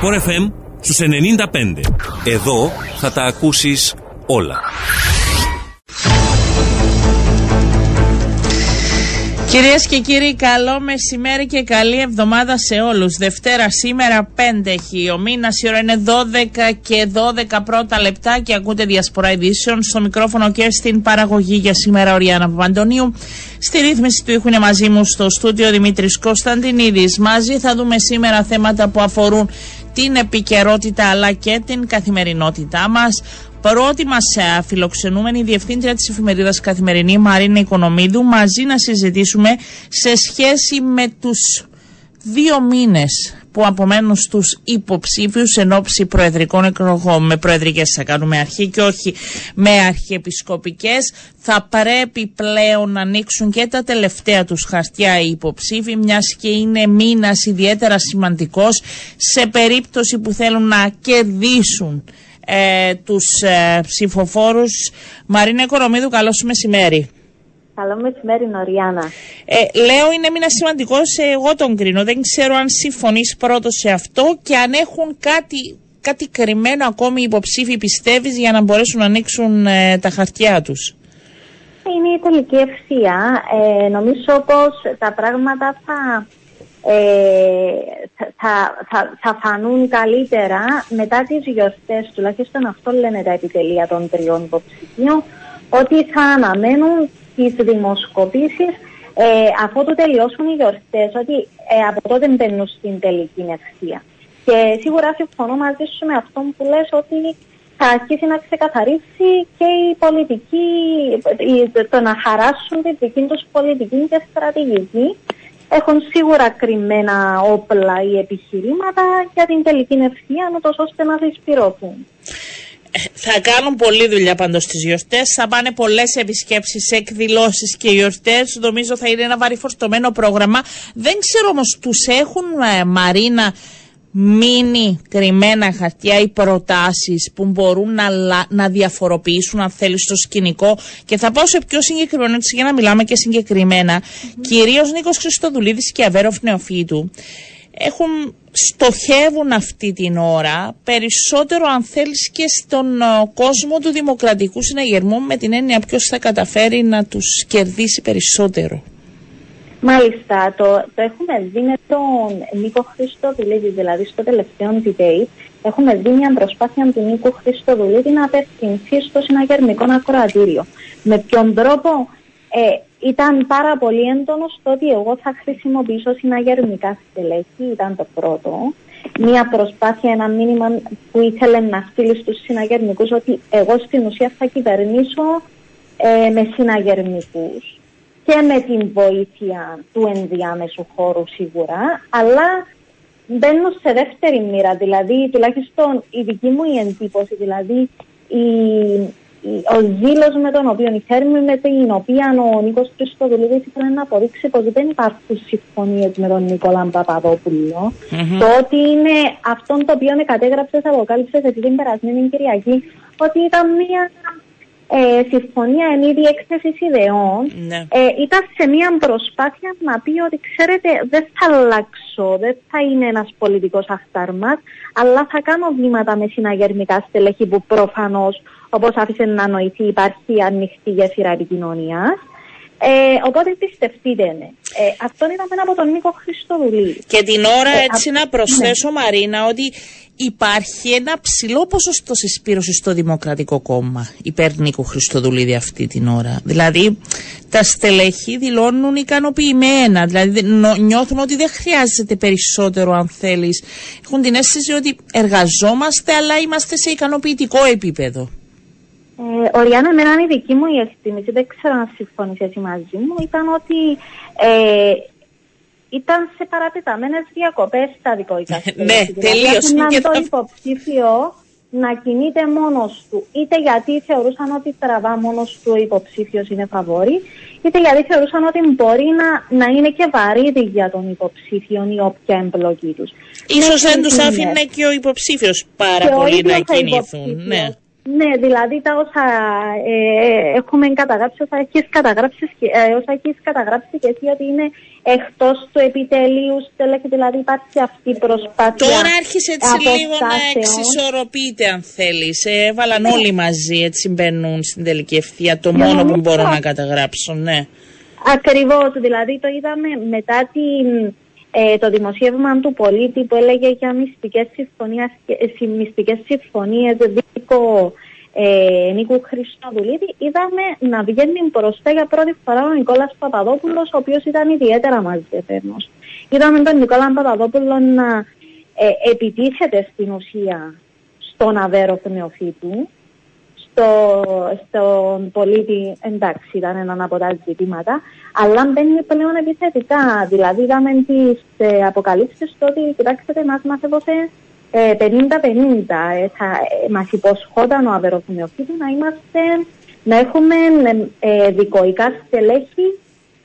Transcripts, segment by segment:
Sport FM στους 95. Εδώ θα τα ακούσεις όλα. Κυρίες και κύριοι, καλό μεσημέρι και καλή εβδομάδα σε όλους. Δευτέρα σήμερα 5 έχει ο μήνας, η ώρα είναι 12 και 12 πρώτα λεπτά και ακούτε διασπορά ειδήσεων. Στο μικρόφωνο και στην παραγωγή για σήμερα ο Ριάννα Παπαντονίου. Στη ρύθμιση του ήχου είναι μαζί μου στο στούντιο Δημήτρης Κωνσταντινίδης. Μαζί θα δούμε σήμερα θέματα που αφορούν την επικαιρότητα αλλά και την καθημερινότητά μας. Πρώτη μας ε, φιλοξενούμενη διευθύντρια της εφημερίδας Καθημερινή Μαρίνα Οικονομίδου μαζί να συζητήσουμε σε σχέση με τους δύο μήνες που απομένουν στους υποψήφιους εν ώψη προεδρικών εκλογών. Με προεδρικές θα κάνουμε αρχή και όχι με αρχιεπισκοπικές. Θα πρέπει πλέον να ανοίξουν και τα τελευταία τους χαρτιά οι υποψήφοι, μιας και είναι μήνας ιδιαίτερα σημαντικός σε περίπτωση που θέλουν να κερδίσουν ε, τους ε, ψηφοφόρους. Μαρίνα Οικονομίδου, καλό σου μεσημέρι. Καλό μεσημέρι, Νοριάννα. Ε, λέω είναι μήνα σημαντικός, εγώ τον κρίνω. Δεν ξέρω αν συμφωνείς πρώτος σε αυτό και αν έχουν κάτι, κάτι κρυμμένο ακόμη υποψήφοι πιστεύεις για να μπορέσουν να ανοίξουν ε, τα χαρτιά τους. Είναι η τελική ευθεία. Ε, νομίζω πως τα πράγματα θα ε, θα, θα, θα φανούν καλύτερα μετά τις γιορτές, τουλάχιστον αυτό λένε τα επιτελεία των τριών υποψηφίων, ότι θα αναμένουν τις δημοσκοπήσεις ε, αφού το τελειώσουν οι γιορτές, ότι ε, από τότε μπαίνουν στην τελική ευθεία. Και σίγουρα συμφωνώ μαζί σου με αυτό που λες ότι θα αρχίσει να ξεκαθαρίσει και η πολιτική, το να χαράσουν τη δική τους πολιτική και στρατηγική έχουν σίγουρα κρυμμένα όπλα ή επιχειρήματα για την τελική ευθεία, ώστε να δυσπυρωθούν. Ε, θα κάνουν πολλή δουλειά πάντως στις γιορτές, θα πάνε πολλές επισκέψεις, εκδηλώσεις και γιορτές, νομίζω θα είναι ένα βαρύφορτωμένο πρόγραμμα. Δεν ξέρω όμως, τους έχουν ε, Μαρίνα μείνει κρυμμένα χαρτιά ή προτάσεις που μπορούν να, να διαφοροποιήσουν αν θέλεις στο σκηνικό; Και θα πάω σε πιο συγκεκριμένο για να μιλάμε και συγκεκριμένα mm-hmm. κυρίως Νίκος Χριστοδουλίδης και Αβέροφ Νεοφύτου έχουν, στοχεύουν αυτή την ώρα περισσότερο αν θέλεις και στον κόσμο του δημοκρατικού συναγερμού με την έννοια ποιος θα καταφέρει να τους κερδίσει περισσότερο. Μάλιστα, το, το έχουμε δει με τον Νίκο Χριστοδουλίδη, δηλαδή στο τελευταίο debate, έχουμε δει μια προσπάθεια του Νίκο Χριστοδουλίδη να απευθυνθεί στο συναγερμικό ακροατήριο. Με ποιον τρόπο ε, ήταν πάρα πολύ έντονος στο ότι εγώ θα χρησιμοποιήσω συναγερμικά στελέχη, ήταν το πρώτο. Μια προσπάθεια, ένα μήνυμα που ήθελε να στείλει στους συναγερμικούς ότι εγώ στην ουσία θα κυβερνήσω ε, με συναγερμικούς και με την βοήθεια του ενδιάμεσου χώρου σίγουρα, αλλά μπαίνω σε δεύτερη μοίρα, δηλαδή τουλάχιστον η δική μου η εντύπωση, δηλαδή η, ο ζήλος με τον οποίο, η θέρμη με την οποία ο Νίκος Χριστοδουλίδης ήθελε να αποδείξει πως δεν υπάρχουν συμφωνίες με τον Νικόλα Παπαδόπουλο. Mm-hmm. Το ότι είναι αυτό το οποίο με κατέγραψε, αποκάλυψες σε την περασμένη Κυριακή, ότι ήταν μια ε, συμφωνία εν είδη έκθεσης ιδεών ναι. ε, ήταν σε μια προσπάθεια να πει ότι ξέρετε δεν θα αλλάξω, δεν θα είναι ένας πολιτικός αχτάρμας αλλά θα κάνω βήματα με συναγερμικά στελέχη που προφανώς όπως άφησε να νοηθεί υπάρχει ανοιχτή γέφυρα επικοινωνίας. Ε, οπότε πιστευτείτε ναι. Ε, αυτό ήταν από τον Νίκο Χριστοδουλή. Και την ώρα ε, έτσι να προσθέσω ναι. Μαρίνα ότι υπάρχει ένα ψηλό ποσοστό συσπήρωσης στο Δημοκρατικό Κόμμα υπέρ Νίκου Χριστοδουλίδη αυτή την ώρα. Δηλαδή τα στελέχη δηλώνουν ικανοποιημένα, δηλαδή νιώθουν ότι δεν χρειάζεται περισσότερο αν θέλεις. Έχουν την αίσθηση ότι εργαζόμαστε αλλά είμαστε σε ικανοποιητικό επίπεδο. Ε, Οριάννα, εμένα είναι η δική μου η εκτίμηση, δεν ξέρω αν συμφωνείς εσύ μαζί μου, ήταν ότι ε, ήταν σε παρατεταμένες διακοπές τα δικοϊκά Ναι, τελείως. Δηλαδή, το υποψήφιο να κινείται μόνος του. Είτε γιατί θεωρούσαν ότι τραβά μόνος του ο υποψήφιος είναι φαβόρη, είτε γιατί θεωρούσαν ότι μπορεί να, να είναι και βαρύδι για τον υποψήφιο ή όποια εμπλοκή τους. σω δεν τους άφηνε και ο υποψήφιος πάρα πολύ να κινηθούν. Ναι. Ναι, δηλαδή τα όσα ε, έχουμε καταγράψει, όσα έχεις καταγράψει, ε, όσα έχεις καταγράψει και εσύ ότι είναι εκτός του επιτελείου στελέχη, δηλαδή υπάρχει αυτή η προσπάθεια. Τώρα άρχισε έτσι λίγο να εξισορροπείται, αν θέλεις. Ε, έβαλαν όλοι μαζί, έτσι μπαίνουν στην τελική ευθεία. Το μόνο που μπορώ να καταγράψω, ναι. Ακριβώς, δηλαδή το είδαμε μετά την ε, το δημοσίευμα του πολίτη που έλεγε για μυστικές συμφωνίες, ε, μυστικές συμφωνίες δίκο ε, Νίκου Χριστοδουλίδη, είδαμε να βγαίνει μπροστά για πρώτη φορά ο Νικόλας Παπαδόπουλος, ο οποίος ήταν ιδιαίτερα μαζεμένος. Είδαμε τον Νικόλα Παπαδόπουλο να ε, επιτίθεται στην ουσία στον Αβέρο Νεοφύτου, στο, στον πολίτη, εντάξει, ήταν ένα από τα ζητήματα, αλλά μπαίνει πλέον επιθετικά. Δηλαδή, είδαμε τις ε, αποκαλύψεις ότι, κοιτάξτε, μα μας έδωσε 50-50. Ε, ε, ε, μας υποσχόταν ο Αβεροφημιοφύτη να είμαστε, να έχουμε ε, δικοϊκά στελέχη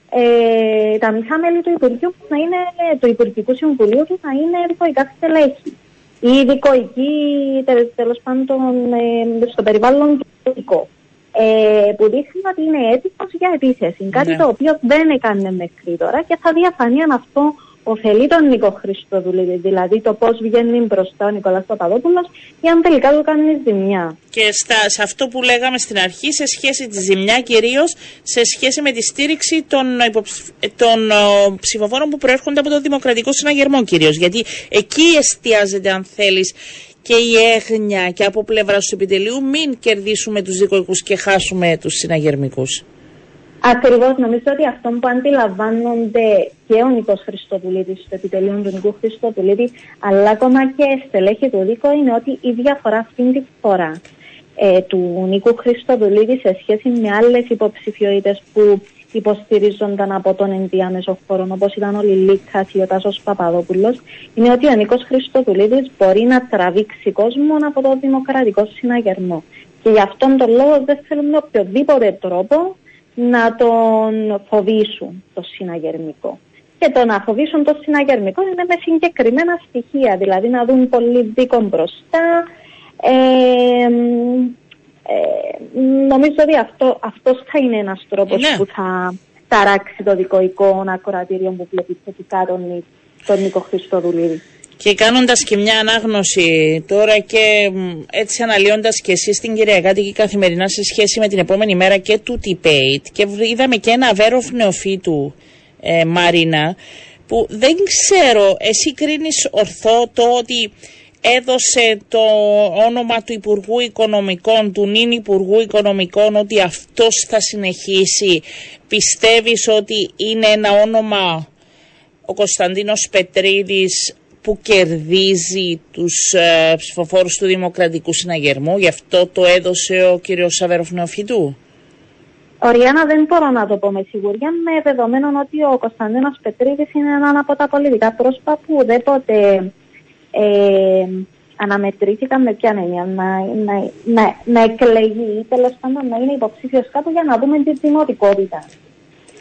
ε, τα μισά μέλη του Υπουργείου να είναι, του Υπουργικού Συμβουλίου του να είναι δικοϊκά στελέχη ή ειδικοϊκή τέλος πάντων ε, στο περιβάλλον του ε, που δείχνει ότι είναι έτοιμος για επίθεση. Κάτι ναι. το οποίο δεν έκανε μέχρι τώρα και θα διαφανεί αν αυτό ωφελεί τον Νίκο Χριστοδουλίδη, δηλαδή το πώς βγαίνει μπροστά ο Νικολά Παπαδόπουλος ή αν τελικά του κάνει ζημιά. Και στα, σε αυτό που λέγαμε στην αρχή, σε σχέση τη ζημιά κυρίως, σε σχέση με τη στήριξη των, των ψηφοφόρων που προέρχονται από το Δημοκρατικό Συναγερμό κυρίως. Γιατί εκεί εστιάζεται, αν θέλεις, και η έγνοια και από πλευρά του επιτελείου, μην κερδίσουμε τους δικοικού και χάσουμε τους συναγερμικούς. Ακριβώς, νομίζω ότι αυτό που αντιλαμβάνονται και ο Νικός Χριστοδουλίδη στο επιτελείο του Νικού Χριστοδουλίδη, αλλά ακόμα και στελέχη του Δίκο, είναι ότι η διαφορά αυτή τη φορά ε, του Νικού Χριστοδουλίδη σε σχέση με άλλες υποψηφιότητες που υποστηρίζονταν από τον ενδιάμεσο χώρο, όπως ήταν ο Λιλίκας ή ο Τάσο Παπαδόπουλος, είναι ότι ο Νίκο Χριστοδουλίδη μπορεί να τραβήξει κόσμο από το δημοκρατικό συναγερμό. Και γι' αυτόν τον λόγο δεν θέλουμε οποιοδήποτε τρόπο να τον φοβήσουν το συναγερμικό. Και το να φοβήσουν το συναγερμικό είναι με συγκεκριμένα στοιχεία, δηλαδή να δουν πολύ δίκο μπροστά. Ε, ε, νομίζω ότι αυτό, αυτός θα είναι ένας τρόπος ναι. που θα ταράξει το δικοϊκό ακροατήριο που βλέπει θετικά τον, τον Νίκο Χριστοδουλίδη. Και κάνοντας και μια ανάγνωση τώρα και έτσι αναλύοντας και εσείς την Κυριακάτικη καθημερινά σε σχέση με την επόμενη μέρα και του debate και είδαμε και ένα βέροφ νεοφύτου ε, Μαρίνα που δεν ξέρω, εσύ κρίνεις ορθό το ότι έδωσε το όνομα του Υπουργού Οικονομικών, του νυν Υπουργού Οικονομικών, ότι αυτός θα συνεχίσει. Πιστεύεις ότι είναι ένα όνομα ο Κωνσταντίνος Πετρίδης που κερδίζει τους ε, ψηφοφόρους του Δημοκρατικού Συναγερμού. Γι' αυτό το έδωσε ο κύριος Σαβέροφ Νεοφιτού. Οριάννα δεν μπορώ να το πω με σιγουριά με δεδομένο ότι ο Κωνσταντίνος Πετρίδης είναι ένα από τα πολιτικά πρόσωπα που ουδέποτε ε, αναμετρήθηκαν με ποια έννοια να, να, να, να εκλεγεί ή τέλος πάντων να είναι υποψήφιος κάτω για να δούμε την δημοτικότητα.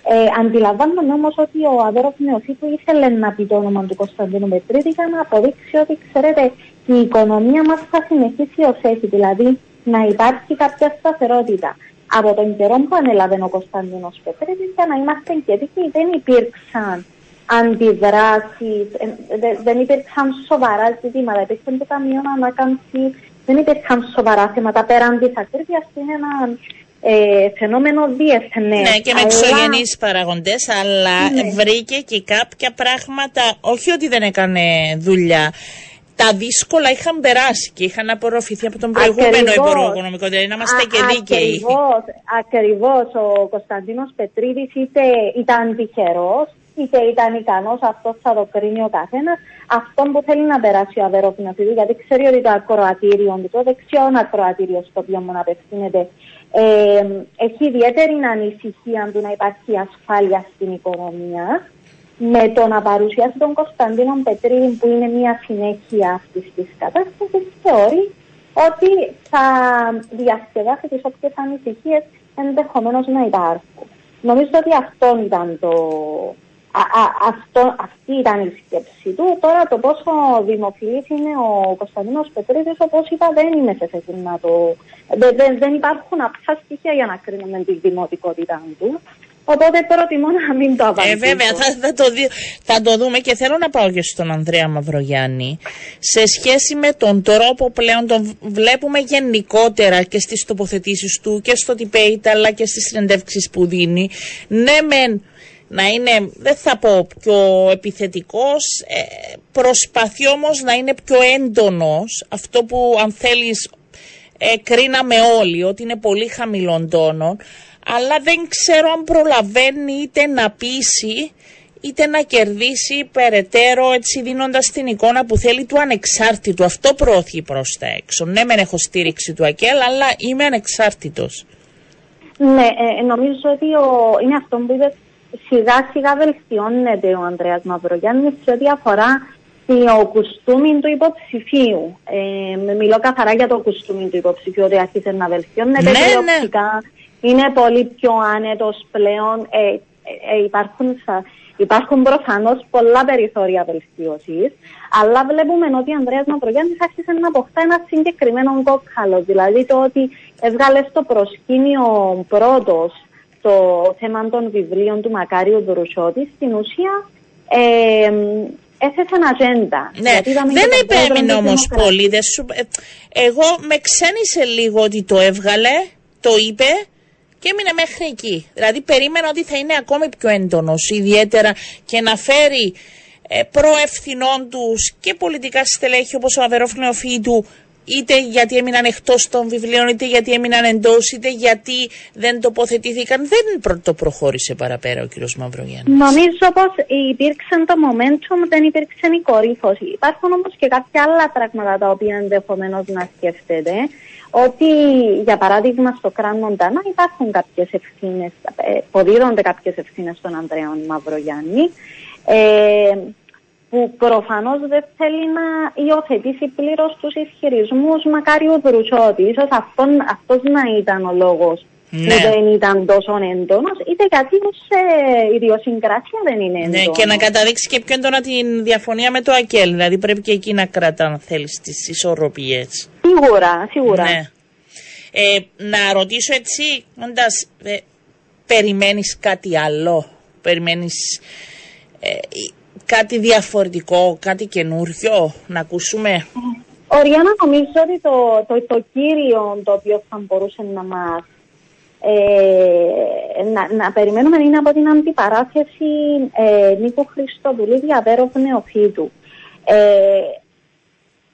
Ε, αντιλαμβάνομαι όμως ότι ο Αδόρο Νεοφύτου ήθελε να πει το όνομα του Κωνσταντίνου Μετρίδη για να αποδείξει ότι, ξέρετε, η οικονομία μας θα συνεχίσει ως έχει, δηλαδή να υπάρχει κάποια σταθερότητα. Από τον καιρό που ανέλαβε ο Κωνσταντίνος Πετρίδη, για να είμαστε και δίκαιοι, δεν υπήρξαν αντιδράσεις, ε, δεν υπήρχαν σοβαρά ζητήματα. Υπήρχαν το Ταμείο Ανάκαμψη, δεν υπήρχαν σοβαρά θέματα πέραν της ακρίβειας. Είναι ένα ε, φαινόμενο διεθνές. Ναι, και με εξωγενείς παραγοντές, αλλά ναι. βρήκε και κάποια πράγματα, όχι ότι δεν έκανε δουλειά. Τα δύσκολα είχαν περάσει και είχαν απορροφηθεί από τον προηγούμενο Υπουργό Οικονομικό. Δηλαδή να είμαστε και δίκαιοι. Ακριβώς. Ο Κωνσταντίνος Πετρίδης είτε ήταν τυχερός, είτε ήταν ικανός, αυτός θα το κρίνει ο καθένας. Αυτό που θέλει να περάσει ο Αβερόπινο γιατί ξέρει ότι το ακροατήριο, το δεξιό ακροατήριο στο οποίο μου απευθύνεται, ε, έχει ιδιαίτερη ανησυχία του να υπάρχει ασφάλεια στην οικονομία. Με το να παρουσιάσει τον Κωνσταντίνο Πετρίδη, που είναι μια συνέχεια αυτής της κατάστασης, θεωρεί ότι θα διασκεδάσει τις όποιες ανησυχίες ενδεχομένως να υπάρχουν. Νομίζω ότι αυτό ήταν το, αυτό, αυτή ήταν η σκέψη του. Τώρα το πόσο δημοφιλής είναι ο Κωνσταντίνος Πετρίδης, όπως είπα, δεν είμαι σε θέση να το... Δεν, δεν υπάρχουν αυτά στοιχεία για να κρίνουμε τη δημοτικότητα του. Οπότε προτιμώ να μην το απαντήσω. Ε, βέβαια, θα, θα, το δει, θα το δούμε και θέλω να πάω και στον Ανδρέα Μαυρογιάννη. Σε σχέση με τον τρόπο πλέον τον βλέπουμε γενικότερα και στις τοποθετήσεις του και στο debate αλλά και στις συνεντεύξεις που δίνει. Ναι, μεν να είναι, δεν θα πω πιο επιθετικός, ε, προσπαθεί όμως να είναι πιο έντονος, αυτό που αν θέλεις ε, κρίναμε όλοι, ότι είναι πολύ χαμηλών τόνων, αλλά δεν ξέρω αν προλαβαίνει είτε να πείσει είτε να κερδίσει περαιτέρω έτσι δίνοντας την εικόνα που θέλει του ανεξάρτητου. Αυτό προωθεί προς τα έξω. Ναι μεν έχω στήριξη του ΑΚΕΛ αλλά είμαι ανεξάρτητος. Ναι, ε, νομίζω ότι ο, είναι αυτό που είπες σιγά σιγά βελτιώνεται ο Ανδρέας Μαυρογιάννης σε ό,τι αφορά το κουστούμι του υποψηφίου. Ε, μιλώ καθαρά για το κουστούμι του υποψηφίου, ότι άρχισε να βελτιώνεται ναι, ναι. είναι πολύ πιο άνετος πλέον. Ε, ε, ε υπάρχουν, υπάρχουν προφανώς πολλά περιθώρια βελτίωσης, αλλά βλέπουμε ότι ο Ανδρέας Μαυρογιάννης άρχισε να αποκτά ένα συγκεκριμένο κόκκαλο. Δηλαδή το ότι έβγαλε στο προσκήνιο πρώτος το θέμα των βιβλίων του Μακάριου Δρουσιώτη, στην ουσία ε, έθεσε ατζέντα. Ναι, δεν επέμεινε όμως πολύ. Ε, εγώ με ξένησε λίγο ότι το έβγαλε, το είπε και έμεινε μέχρι εκεί. Δηλαδή περίμενα ότι θα είναι ακόμη πιο έντονος, ιδιαίτερα και να φέρει ε, προευθυνών τους και πολιτικά στελέχη όπως ο Αβερόφιλο του είτε γιατί έμειναν εκτός των βιβλίων, είτε γιατί έμειναν εντός, είτε γιατί δεν τοποθετήθηκαν. Δεν το προχώρησε παραπέρα ο κ. Μαυρογιάννης. Νομίζω πως υπήρξε το momentum, δεν υπήρξε η κορύφωση. Υπάρχουν όμως και κάποια άλλα πράγματα τα οποία ενδεχομένως να σκέφτεται. Ότι, για παράδειγμα, στο Κραν Μοντάνα υπάρχουν κάποιες ευθύνες, ε, ποδίδονται κάποιες ευθύνες στον Ανδρέας Μαυρογιάννη. Ε, που προφανώς δεν θέλει να υιοθετήσει πλήρως τους ισχυρισμούς Μακάριου Δρουσότη. σω αυτός να ήταν ο λόγος ναι. που δεν ήταν τόσο έντονος, είτε γιατί ως ε, ιδιοσυγκράσια δεν είναι έντονο. Ναι, και να καταδείξει και πιο έντονα την διαφωνία με το ΑΚΕΛ. Δηλαδή πρέπει και εκεί να κρατά, αν θέλεις, τις ισορροπίες. Σίγουρα, σίγουρα. Ναι. Ε, να ρωτήσω έτσι, όντας, ε, περιμένεις κάτι άλλο; Περιμένεις. Ε, κάτι διαφορετικό, κάτι καινούριο να ακούσουμε; Οριάννα, νομίζω ότι το, το, το κύριο το οποίο θα μπορούσε να μας ε, να, να περιμένουμε είναι από την αντιπαράθεση ε, Νίκο Χριστοδουλή διαβέρω νεοφύτου. Ε,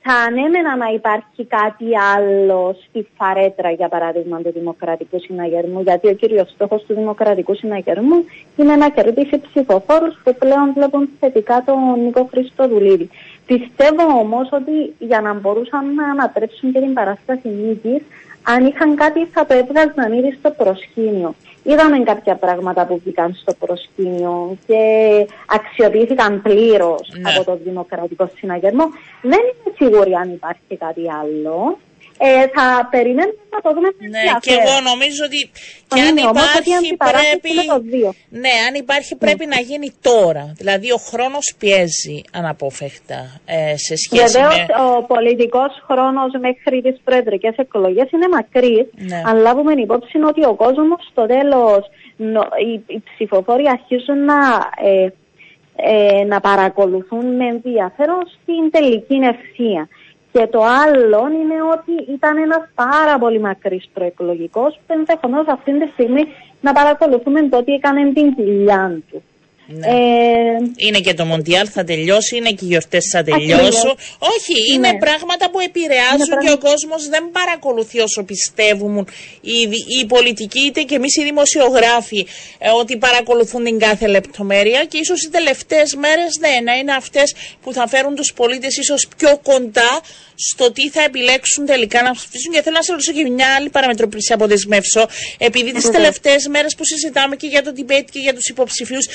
θα ανέμενα να υπάρχει κάτι άλλο στη φαρέτρα, για παράδειγμα, του Δημοκρατικού Συναγερμού, γιατί ο κύριος στόχος του Δημοκρατικού Συναγερμού είναι να κερδίσει ψηφοφόρους που πλέον βλέπουν θετικά τον Νίκο Χριστοδουλίδη. Πιστεύω όμως ότι για να μπορούσαν να ανατρέψουν και την παράσταση νίκης, αν είχαν κάτι θα το έβγαζαν ήδη στο προσκήνιο. Είδαμε κάποια πράγματα που βγήκαν στο προσκήνιο και αξιοποιήθηκαν πλήρως ναι. από το Δημοκρατικό Συναγερμό. Δεν είμαι σίγουρη αν υπάρχει κάτι άλλο. Ε, θα περιμένουμε να το δούμε Ναι, και εγώ νομίζω ότι και αν υπάρχει πρέπει. Ναι, αν υπάρχει πρέπει να γίνει τώρα. Δηλαδή ο χρόνος πιέζει αναπόφευκτα ε, σε σχέση Βεβαίως, με. ο πολιτικός χρόνος μέχρι τις προεδρικές εκλογές είναι μακρύς. Ναι. Αν λάβουμε υπόψη ότι ο κόσμος στο τέλος, οι, οι ψηφοφόροι αρχίζουν να. Ε, ε, να παρακολουθούν με ενδιαφέρον στην τελική ευθεία. Και το άλλο είναι ότι ήταν ένας πάρα πολύ μακρύς προεκλογικός που ενδεχομένως αυτή τη στιγμή να παρακολουθούμε το ότι έκανε την κοιλιά του. Ναι. Ε, είναι και το Μοντιάλ θα τελειώσει, είναι και οι γιορτές θα τελειώσουν. Όχι, είναι ναι. πράγματα που επηρεάζουν και ο κόσμος δεν παρακολουθεί όσο πιστεύουν οι, οι πολιτικοί, είτε και εμείς οι δημοσιογράφοι, ε, ότι παρακολουθούν την κάθε λεπτομέρεια και ίσως οι τελευταίες μέρες ναι, να είναι αυτές που θα φέρουν τους πολίτες ίσως πιο κοντά στο τι θα επιλέξουν τελικά να ψηφίσουν. Και θέλω να σα ρωτήσω και μια άλλη παραμετρό πριν σε αποδεσμεύσω. Επειδή τις τελευταίες μέρες που συζητάμε και για το debate και για τους υποψηφίους,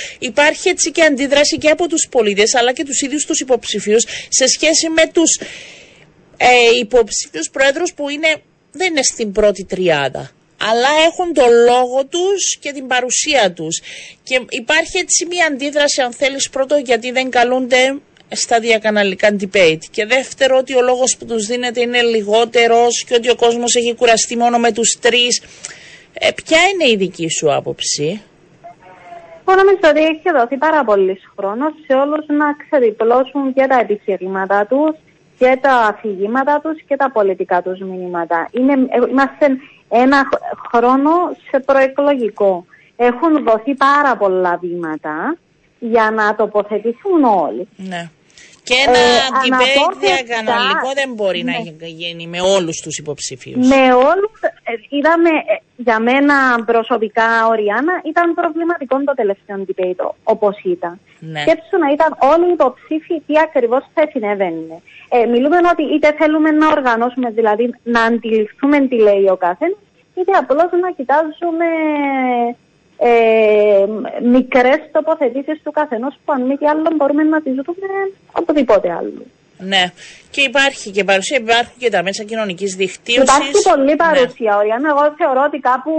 υπάρχει έτσι και αντίδραση και από τους πολίτες αλλά και τους ίδιους τους υποψηφίους σε σχέση με τους ε, υποψηφίους πρόεδρους που είναι, δεν είναι στην πρώτη τριάδα. αλλά έχουν το λόγο τους και την παρουσία τους. Και υπάρχει έτσι μια αντίδραση αν θέλεις πρώτο γιατί δεν καλούνται στα διακαναλικά debate και δεύτερο ότι ο λόγος που τους δίνεται είναι λιγότερος και ότι ο κόσμος έχει κουραστεί μόνο με τους τρεις. Ε, ποια είναι η δική σου άποψη; Εγώ νομίζω ότι έχει δοθεί πάρα πολύ χρόνος σε όλους να ξεδιπλώσουν και τα επιχειρήματα τους και τα αφηγήματα τους και τα πολιτικά τους μηνύματα. Είναι, ε, είμαστε ένα χρόνο σε προεκλογικό. Έχουν δοθεί πάρα πολλά βήματα για να τοποθετηθούν όλοι. Ναι. Και ένα ε, debate διακαναλικό δεν μπορεί ναι. να γίνει με όλους τους υποψηφίους. Με όλους, ε, είδαμε ε, για μένα προσωπικά, Οριάννα, ήταν προβληματικό το τελευταίο debate όπως ήταν. Ναι. Σκέψου να ήταν όλοι οι υποψήφοι τι ακριβώς θα συνέβαινε. Ε, μιλούμε ότι είτε θέλουμε να οργανώσουμε, δηλαδή να αντιληφθούμε τι λέει ο καθένας, είτε απλώς να κοιτάζουμε ε, μικρές τοποθετήσεις του καθενός που αν μη τι άλλο μπορούμε να τις δούμε οπουδήποτε άλλο. Ναι. Και υπάρχει και παρουσία, υπάρχουν και τα μέσα κοινωνικής δικτύωσης. Υπάρχει πολλή παρουσία, ναι. Εγώ θεωρώ ότι κάπου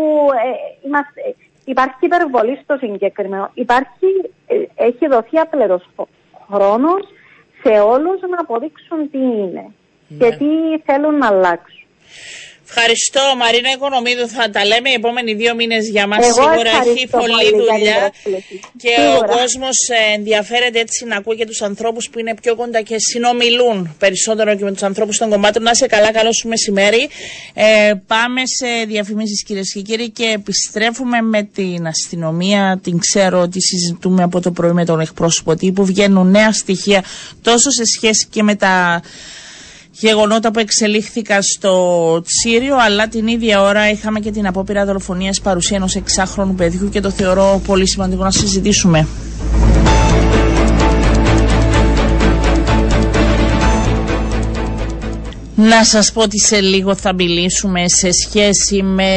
ε, είμαστε, υπάρχει υπερβολή στο συγκεκριμένο. Υπάρχει, ε, έχει δοθεί απλέρο χρόνος σε όλους να αποδείξουν τι είναι ναι. και τι θέλουν να αλλάξουν. Ευχαριστώ Μαρίνα Οικονομίδου. Θα τα λέμε οι επόμενοι δύο μήνες για μας. Σίγουρα έχει πολλή δουλειά και Σίγουρα. ο κόσμος ε, ενδιαφέρεται έτσι να ακούει και τους ανθρώπους που είναι πιο κοντά και συνομιλούν περισσότερο και με τους ανθρώπους των κομμάτων. Να είσαι καλά, καλό σου μεσημέρι. Ε, πάμε σε διαφημίσεις κυρίες και κύριοι και επιστρέφουμε με την αστυνομία. Την ξέρω ότι συζητούμε από το πρωί με τον εκπρόσωπο τύπου. Βγαίνουν νέα στοιχεία τόσο σε σχέση και με τα γεγονότα που εξελίχθηκαν στο Τσίριο, αλλά την ίδια ώρα είχαμε και την απόπειρα δολοφονίας παρουσία ενός εξάχρονου παιδιού και το θεωρώ πολύ σημαντικό να συζητήσουμε. Να σας πω ότι σε λίγο θα μιλήσουμε σε σχέση με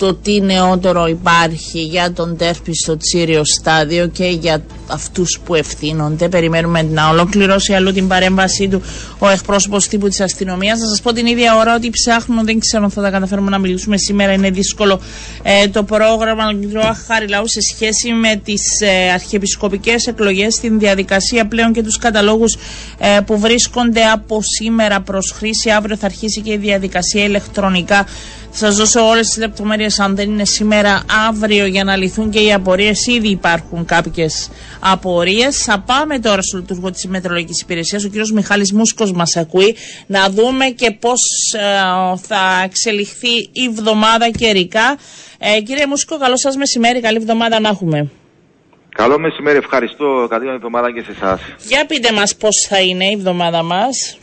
το τι νεότερο υπάρχει για τον τέρπι στο τσίριο στάδιο και για αυτούς που ευθύνονται. Περιμένουμε να ολοκληρώσει αλλού την παρέμβασή του ο εκπρόσωπος τύπου της αστυνομίας. Να σας πω την ίδια ώρα ότι ψάχνουμε, δεν ξέρω αν θα τα καταφέρουμε να μιλήσουμε σήμερα, είναι δύσκολο ε, το πρόγραμμα του κ. Χαριλάου σε σχέση με τις ε, αρχιεπισκοπικές εκλογές, την διαδικασία πλέον και τους καταλόγους ε, που βρίσκονται από σήμερα προς χρήση. Αύριο θα αρχίσει και η διαδικασία ηλεκτρονικά θα σας δώσω όλες τις λεπτομέρειες αν δεν είναι σήμερα, αύριο για να λυθούν και οι απορίες. Ήδη υπάρχουν κάποιες απορίες. Θα πάμε τώρα στο λειτουργό της Μετρολογικής Υπηρεσίας. Ο κ. Μιχάλης Μούσκος μας ακούει να δούμε και πώς ε, θα εξελιχθεί η εβδομάδα καιρικά. Ε, κύριε Μούσκο, καλό σας μεσημέρι. Καλή εβδομάδα να έχουμε. Καλό μεσημέρι, ευχαριστώ. Καλή εβδομάδα και σε εσάς. Για πείτε μας πώς θα είναι η εβδομάδα μας.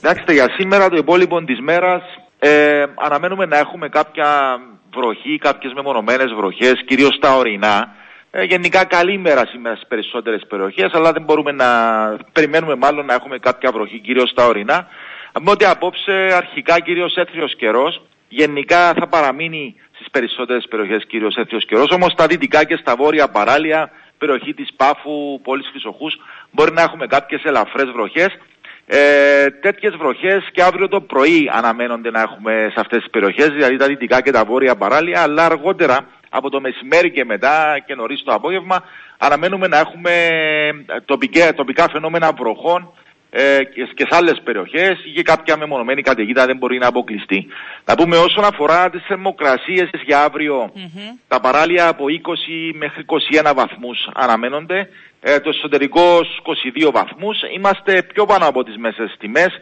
Εντάξει, για σήμερα το υπόλοιπο της μέρας ε, αναμένουμε να έχουμε κάποια βροχή, κάποιες μεμονωμένες βροχές, κυρίως στα ορεινά. Ε, γενικά καλή ημέρα σήμερα στις περισσότερες περιοχές, αλλά δεν μπορούμε να περιμένουμε μάλλον να έχουμε κάποια βροχή, κυρίως στα ορεινά. Με ότι απόψε αρχικά κυρίως έθριος καιρός, γενικά θα παραμείνει στις περισσότερες περιοχές κυρίως έθριος καιρός, όμως στα δυτικά και στα βόρεια παράλια, περιοχή της Πάφου, πόλης Χρυσοχούς, μπορεί να έχουμε κάποιες ελαφρές βροχές. Ε, Τέτοιες βροχές και αύριο το πρωί αναμένονται να έχουμε σε αυτές τις περιοχές, δηλαδή τα δυτικά και τα βόρεια παράλια, αλλά αργότερα από το μεσημέρι και μετά και νωρίς το απόγευμα αναμένουμε να έχουμε τοπικά, τοπικά φαινόμενα βροχών ε, και σε άλλες περιοχές ή και κάποια μεμονωμένη καταιγίδα δεν μπορεί να αποκλειστεί. Να πούμε όσον αφορά τις θερμοκρασίες για αύριο, τα παράλια από 20 μέχρι 21 βαθμούς αναμένονται ε, το εσωτερικός 22 βαθμούς. Είμαστε πιο πάνω από τις μέσες τιμές,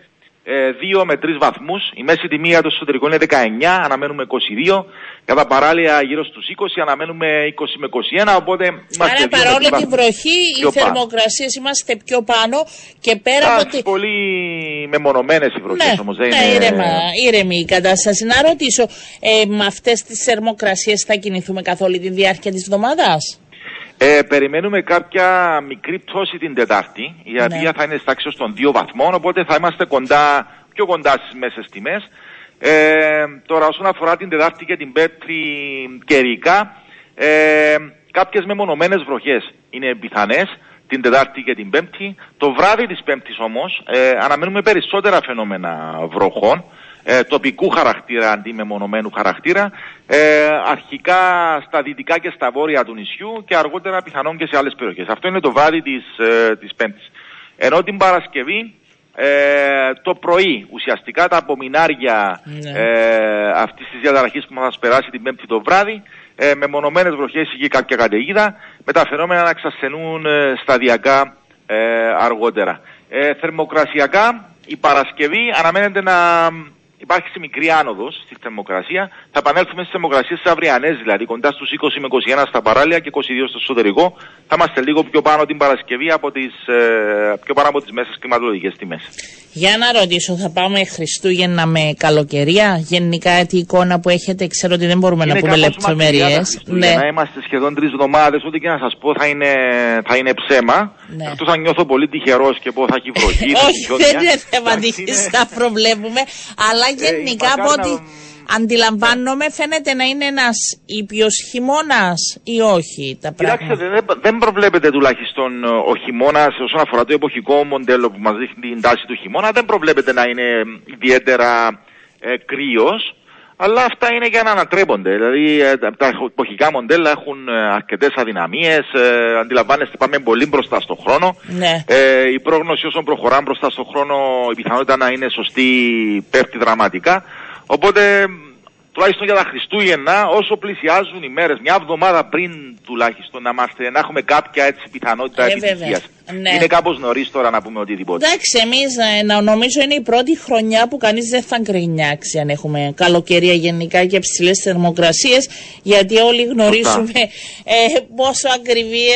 ε, 2 με 3 βαθμούς. Η μέση τιμή για το εσωτερικό είναι 19, αναμένουμε 22. Για τα παράλια γύρω στους 20, αναμένουμε 20 με 21, οπότε είμαστε Άρα παρόλο τη βροχή, οι θερμοκρασίες είμαστε πιο πάνω και πέρα Α, από τη... πολύ μεμονωμένες οι βροχές ναι, όμως. Δεν ναι, είναι... ήρεμα, ήρεμη η κατάσταση. Να ρωτήσω, ε, με αυτές τις θερμοκρασίες θα κινηθούμε καθ' όλη τη διάρκεια της εβδομάδας; Ε, περιμένουμε κάποια μικρή πτώση την Τετάρτη, η οποία ναι. θα είναι στάξιο των 2 βαθμών, οπότε θα είμαστε κοντά, πιο κοντά στις μέσες τιμές. Ε, τώρα, όσον αφορά την Τετάρτη και την Πέμπτη καιρικά, ε, κάποιες μεμονωμένες βροχές είναι πιθανές την Τετάρτη και την Πέμπτη. Το βράδυ της Πέμπτης όμως, ε, αναμένουμε περισσότερα φαινόμενα βροχών. Ε, τοπικού χαρακτήρα αντί μεμονωμένου χαρακτήρα, ε, αρχικά στα δυτικά και στα βόρεια του νησιού και αργότερα πιθανόν και σε άλλες περιοχές. Αυτό είναι το βράδυ της, ε, της Πέμπτης. Ενώ την Παρασκευή ε, το πρωί ουσιαστικά τα απομεινάρια Ναι. ε, αυτής της διαταραχής που μας περάσει την Πέμπτη το βράδυ ε, με μονομένες βροχές ή κάποια καταιγίδα με τα φαινόμενα να ξασθενούν ε, σταδιακά ε, αργότερα. Ε, θερμοκρασιακά η Παρασκευή αναμένεται να υπάρχει σε μικρή άνοδος στη θερμοκρασία. Θα επανέλθουμε στις θερμοκρασίες τι αυριανές, δηλαδή κοντά στους 20 με 21 στα παράλια και 22 στο εσωτερικό. Θα είμαστε λίγο πιο πάνω την Παρασκευή από τις, ε, πιο πάνω από τις μέσες κλιματολογικές τιμές. Για να ρωτήσω, θα πάμε Χριστούγεννα με καλοκαιρία; Γενικά, τι εικόνα που έχετε, ξέρω ότι δεν μπορούμε να πούμε λεπτομέρειες. Ναι. Είμαστε σχεδόν τρεις εβδομάδες, ό,τι και να σας πω θα είναι, θα είναι ψέμα. Ναι. Εκτός αν νιώθω πολύ τυχερός και πω θα έχει βροχή. θα έχει Όχι, χιόνια. δεν είναι θέμα Εντάξει, τύχης, είναι- τα προβλέπουμε. Αλλά γενικά από μακάρι ό,τι να- αντιλαμβάνομαι φαίνεται να είναι ένας ήπιος χειμώνας ή όχι τα Κοιτάξτε, πράγματα. δεν, δεν προβλέπεται τουλάχιστον ε, ο χειμώνας όσον αφορά το εποχικό μοντέλο που μας δείχνει την τάση του χειμώνα. Δεν προβλέπεται να είναι ιδιαίτερα ε, κρύος. Αλλά αυτά είναι για να ανατρέπονται. Δηλαδή ε, τα- τα εποχικά μοντέλα έχουν αρκετές αδυναμίες. Ε, αντιλαμβάνεστε, πάμε πολύ μπροστά στον χρόνο. Ναι. Ε, η πρόγνωση όσον προχωράμε μπροστά στον χρόνο, η πιθανότητα να είναι σωστή πέφτει δραματικά. Οπότε, τουλάχιστον για τα Χριστούγεννα, όσο πλησιάζουν οι μέρες, μια εβδομάδα πριν τουλάχιστον, να, είμαστε, να έχουμε κάποια έτσι πιθανότητα Ε, επιτυχίας. βέβαια. Ναι. Είναι κάπως νωρίς τώρα να πούμε οτιδήποτε. Εντάξει, εμείς να νομίζω είναι η πρώτη χρονιά που κανείς δεν θα γκρινιάξει αν έχουμε καλοκαιρία γενικά και ψηλές θερμοκρασίες. Γιατί όλοι γνωρίζουμε ε, πόσο ακριβή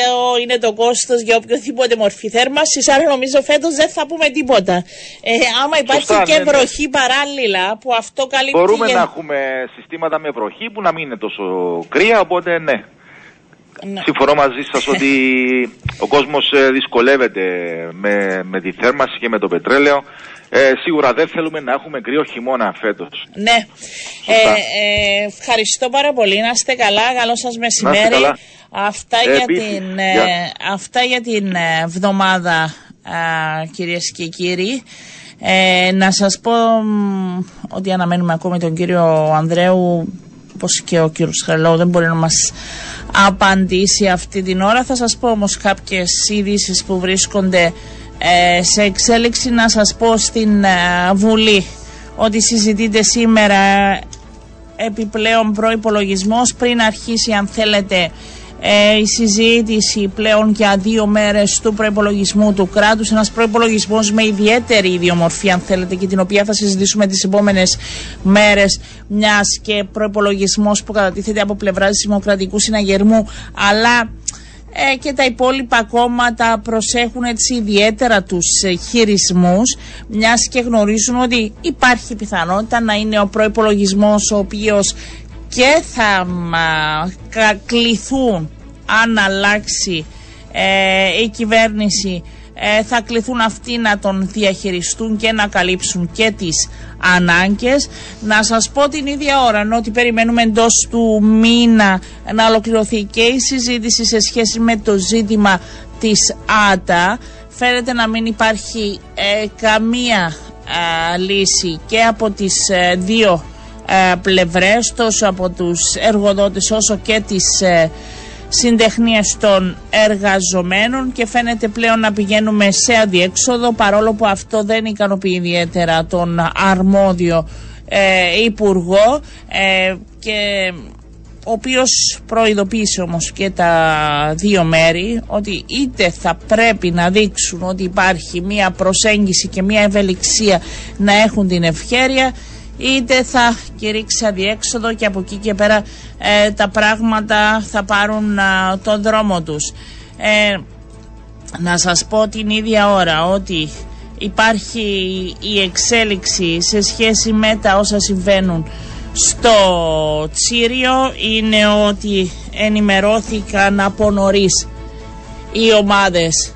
είναι το κόστος για οποιοδήποτε μορφή θέρμανσης. Άρα νομίζω φέτος δεν θα πούμε τίποτα. Ε, άμα υπάρχει Σωστά, και ναι, ναι. βροχή παράλληλα που αυτό καλύπτει. Μπορούμε γεν- να έχουμε συστήματα με βροχή που να μην είναι τόσο κρύα, οπότε ναι. Ναι. Συμφωνώ μαζί σας ότι ο κόσμος ε, δυσκολεύεται με, με τη θέρμανση και με το πετρέλαιο. Ε, σίγουρα δεν θέλουμε να έχουμε κρύο χειμώνα φέτος. Ναι. Ε, Σωστά. ε, ευχαριστώ πάρα πολύ. Να είστε καλά. Καλό σας μεσημέρι. καλά. Αυτά, Ε, για επίσης, την, ε, γεια. αυτά για την ε, εβδομάδα, α, κυρίες και κύριοι. Ε, να σας πω μ, ότι αναμένουμε ακόμη τον κύριο Ανδρέου όπως και ο κύριος Χελό δεν μπορεί να μας απαντήσει αυτή την ώρα. Θα σας πω όμως κάποιες ειδήσεις που βρίσκονται ε, σε εξέλιξη να σας πω στην ε, Βουλή ότι συζητείται σήμερα επιπλέον προϋπολογισμός πριν αρχίσει αν θέλετε ε, η συζήτηση πλέον για δύο μέρες του προϋπολογισμού του κράτους. Ένας προϋπολογισμός με ιδιαίτερη ιδιομορφία αν θέλετε και την οποία θα συζητήσουμε τις επόμενες μέρες μιας και προϋπολογισμός που κατατίθεται από πλευράς της Δημοκρατικού Συναγερμού. Αλλά ε, και τα υπόλοιπα κόμματα προσέχουν έτσι ιδιαίτερα τους ε, χειρισμούς μιας και γνωρίζουν ότι υπάρχει πιθανότητα να είναι ο προϋπολογισμός ο οποίος και θα μα, κα- κληθούν αν αλλάξει ε, η κυβέρνηση ε, θα κληθούν αυτοί να τον διαχειριστούν και να καλύψουν και τις ανάγκες. Να σας πω την ίδια ώρα ενώ ότι περιμένουμε εντός του μήνα να ολοκληρωθεί και η συζήτηση σε σχέση με το ζήτημα της ΆΤΑ. Φαίνεται να μην υπάρχει ε, καμία ε, λύση και από τις ε, δύο ε, πλευρές τόσο από τους εργοδότες όσο και τις ε, συντεχνίες των εργαζομένων και φαίνεται πλέον να πηγαίνουμε σε αδιέξοδο παρόλο που αυτό δεν ικανοποιεί ιδιαίτερα τον αρμόδιο ε, υπουργό ε, και ο οποίος προειδοποίησε όμως και τα δύο μέρη ότι είτε θα πρέπει να δείξουν ότι υπάρχει μία προσέγγιση και μία ευελιξία να έχουν την ευχέρεια είτε θα κηρύξει αδιέξοδο και από εκεί και πέρα ε, τα πράγματα θα πάρουν α, τον δρόμο τους. Ε, να σας πω την ίδια ώρα ότι υπάρχει η εξέλιξη σε σχέση με τα όσα συμβαίνουν στο Τσίριο είναι ότι ενημερώθηκαν από νωρίς οι ομάδες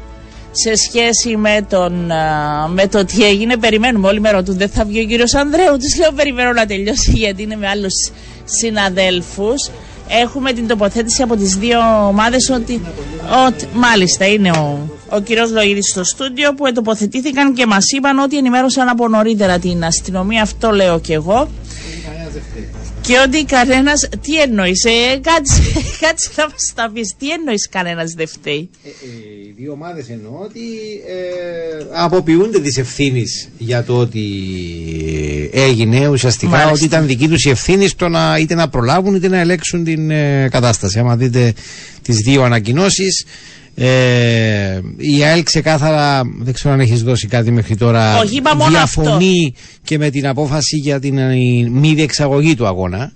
σε σχέση με, τον, α, με το τι έγινε. Περιμένουμε όλοι με ρωτούν. Δεν θα βγει ο κύριος Ανδρέου; Τους λέω περιμένω να τελειώσει γιατί είναι με άλλους συναδέλφους. Έχουμε την τοποθέτηση από τις δύο ομάδες ότι, ότι μάλιστα είναι ο, ο κύριος Λοίδης στο στούντιο που ετοποθετήθηκαν και μας είπαν ότι ενημέρωσαν από νωρίτερα την αστυνομία. Αυτό λέω κι εγώ. Και ότι κανένας. Τι εννοείς, ε, κάτσε, κάτσε να μας τα πεις. Τι εννοείς κανένας δεν φταίει; Ε, ε, οι δύο ομάδες εννοώ ότι ε, αποποιούνται της ευθύνης για το ότι έγινε ουσιαστικά Μάλιστα. ότι ήταν δική τους η ευθύνη στο να είτε να προλάβουν είτε να ελέγξουν την ε, κατάσταση. Άμα δείτε τις δύο ανακοινώσεις, ε, η ΑΕΛ ξεκάθαρα, δεν ξέρω αν έχεις δώσει κάτι μέχρι τώρα, Όχι, είπα μόνο διαφωνεί και με την απόφαση για την ε, μη διεξαγωγή του αγώνα.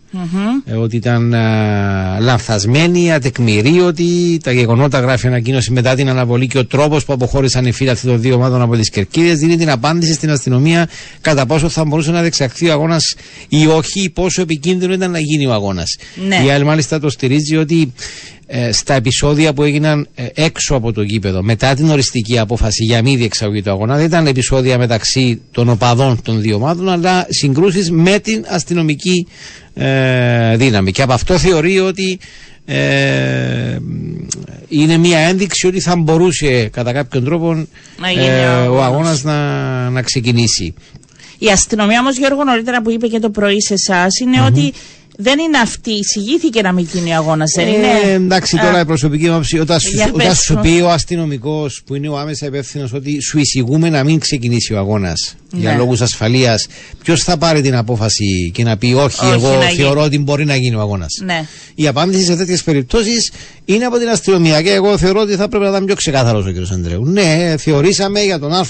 Ε, ότι ήταν α, λανθασμένη, ατεκμηρίωτη. Τα γεγονότα γράφει ανακοίνωση μετά την αναβολή και ο τρόπος που αποχώρησαν οι φίλαθλοι των δύο ομάδων από τις κερκίδες δίνει την απάντηση στην αστυνομία κατά πόσο θα μπορούσε να διεξαχθεί ο αγώνας ή όχι, ή πόσο επικίνδυνο ήταν να γίνει ο αγώνας. Ναι. Η ΑΕΛ μάλιστα το στηρίζει ότι ε, στα επεισόδια που έγιναν ε, έξω από το γήπεδο μετά την οριστική απόφαση για μη διεξαγωγή του αγώνα δεν ήταν επεισόδια μεταξύ των οπαδών των δύο ομάδων αλλά συγκρούσεις με την αστυνομική ε, δύναμη και από αυτό θεωρεί ότι ε, είναι μια ένδειξη ότι θα μπορούσε κατά κάποιον τρόπο Να γίνει ε, ο ο αγώνας. αγώνας να, να ξεκινήσει. Η αστυνομία όμως, Γιώργο, νωρίτερα που είπε και το πρωί σε εσάς, είναι ότι δεν είναι αυτή. Εισηγήθηκε να μην γίνει ο αγώνας, δεν Ε, είναι; εντάξει, Α, τώρα η προσωπική άποψη, όταν, σου, Για όταν πες σου μου. πει ο αστυνομικός που είναι ο άμεσα υπεύθυνος ότι σου εισηγούμε να μην ξεκινήσει ο αγώνας για Ναι. λόγους ασφαλείας, ποιος θα πάρει την απόφαση και να πει Όχι, Όχι, εγώ να γίνει. θεωρώ ότι μπορεί να γίνει ο αγώνας. Ναι. Η απάντηση σε τέτοιες περιπτώσεις είναι από την αστυνομία και εγώ θεωρώ ότι θα πρέπει να ήταν πιο ξεκάθαρος ο κ. Αντρέου. Ναι, θεωρήσαμε για τον ΑΒ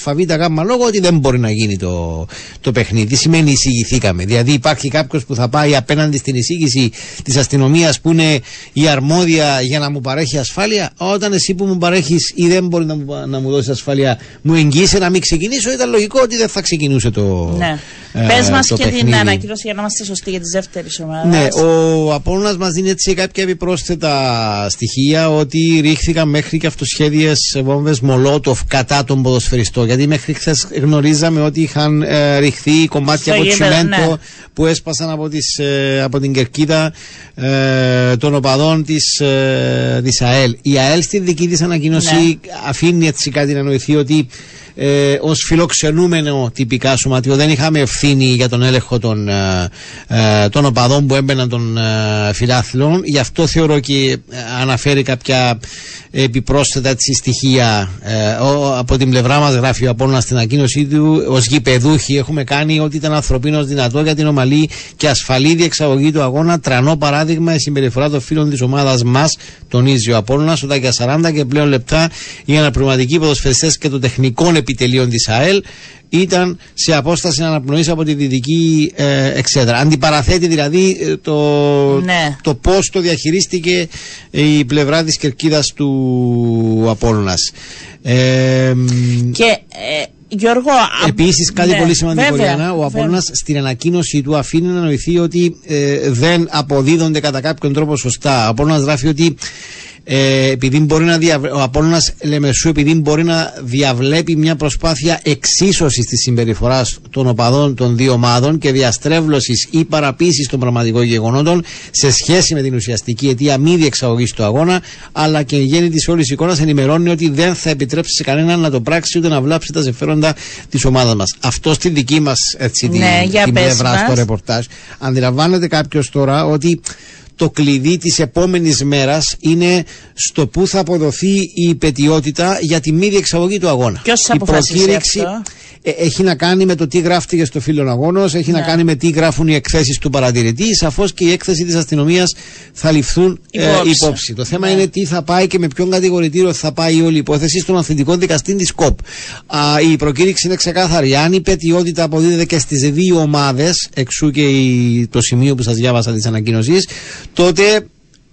λόγο ότι δεν μπορεί να γίνει το, το παιχνίδι. Τι σημαίνει εισηγηθήκαμε. Δηλαδή υπάρχει κάποιος που θα πάει απέναντι στην εισήγηση της αστυνομίας που είναι η αρμόδια για να μου παρέχει ασφάλεια. Όταν εσύ που μου παρέχεις ή δεν μπορεί να μου, να μου δώσεις ασφάλεια, μου εγγύησε να μην ξεκινήσω, ήταν λογικό ότι δεν θα ξεκινούσε το. Ναι. Ε, Πες μας το και την παιχνίδι. ανακοίνωση για να είμαστε σωστοί για τη δεύτερη ομάδα. Ναι, ο Απόλλωνας μας δίνει έτσι κάποια επιπρόσθετα στοιχεία ότι ρίχθηκαν μέχρι και αυτοσχέδιες βόμβες Μολότοφ κατά τον ποδοσφαιριστό. Γιατί μέχρι χθες γνωρίζαμε ότι είχαν ε, ρηχθεί κομμάτια Στο από γήπεδο, τσιμέντο ναι. που έσπασαν από, τις, ε, από την κερκίδα ε, των οπαδών της, ε, της ΑΕΛ. Η ΑΕΛ στη δική της ανακοίνωση Ναι. αφήνει έτσι κάτι να νοηθεί ότι ε, ως φιλοξενούμενο τυπικά σωματείο δεν είχαμε ευθύνη για τον έλεγχο των, ε, ε, των οπαδών που έμπαιναν των ε, φιλάθλων. Γι' αυτό θεωρώ και ε, αναφέρει κάποια επιπρόσθετα έτσι, στοιχεία. Ε, ο- από την πλευρά μας γράφει ο Απόλλωνας στην ανακοίνωσή του ως γηπεδούχοι έχουμε κάνει ό,τι ήταν ανθρωπίνω δυνατό για την ομαλή και ασφαλή διεξαγωγή του αγώνα. Τρανό παράδειγμα η συμπεριφορά των φίλων της ομάδας μας, τονίζει ο Απόλλωνας, όταν για 40 και πλέον λεπτά οι αναπληρωματικοί ποδοσφαιριστές και των τεχνικών επιτελείων της ΑΕΛ ήταν σε απόσταση αναπνοής από τη δυτική ε, εξέδρα. Αντιπαραθέτει δηλαδή ε, το, Ναι. το πώς το διαχειρίστηκε η πλευρά της κερκίδας του Απόλλωνας. Ε, μ, Και ε, Γιώργο. α- Επίσης, κάτι ναι, πολύ σημαντικό, βέβαια, Λιάννα, ο βέβαια. Απόλλωνας στην ανακοίνωση του αφήνει να νοηθεί ότι ε, δεν αποδίδονται κατά κάποιον τρόπο σωστά. Ο Απόλλωνας γράφει ότι ε, επειδή μπορεί να διαβ... ο Απόλλωνας Λεμεσού επειδή μπορεί να διαβλέπει μια προσπάθεια εξίσωσης της συμπεριφοράς των οπαδών των δύο ομάδων και διαστρέβλωσης ή παραποίησης των πραγματικών γεγονότων σε σχέση με την ουσιαστική αιτία μη διεξαγωγής του αγώνα αλλά και εν γέννη της όλης εικόνας ενημερώνει ότι δεν θα επιτρέψει σε κανέναν να το πράξει ούτε να βλάψει τα συμφέροντα της ομάδας μας. Αυτό στη δική μας έτσι, την, Ναι, για την πες πλευρά μας. στο ρεπορτάζ. Αντιλαμβάνεται κάποιος τώρα ότι το κλειδί της επόμενης μέρας είναι στο που θα αποδοθεί η υπετιότητα για τη μη διεξαγωγή του αγώνα. Ποιος θα η αποφασίσει προκήρυξη αυτό; Ε, έχει να κάνει με το τι γράφτηκε στο φίλο αγώνος, έχει να Ναι. κάνει με τι γράφουν οι εκθέσεις του παρατηρητή, σαφώς και η έκθεση της αστυνομίας θα ληφθούν ε, Υπόψη. υπόψη. Το θέμα Ναι. είναι τι θα πάει και με ποιον κατηγορητήριο θα πάει η όλη υπόθεση στον αθλητικό δικαστή της ΚΟΠ. Α, η προκήρυξη είναι ξεκάθαρη. Αν η πετιότητα αποδίδεται και στις δύο ομάδες, εξού και η- το σημείο που σας διάβασα της ανακοίνωσης, τότε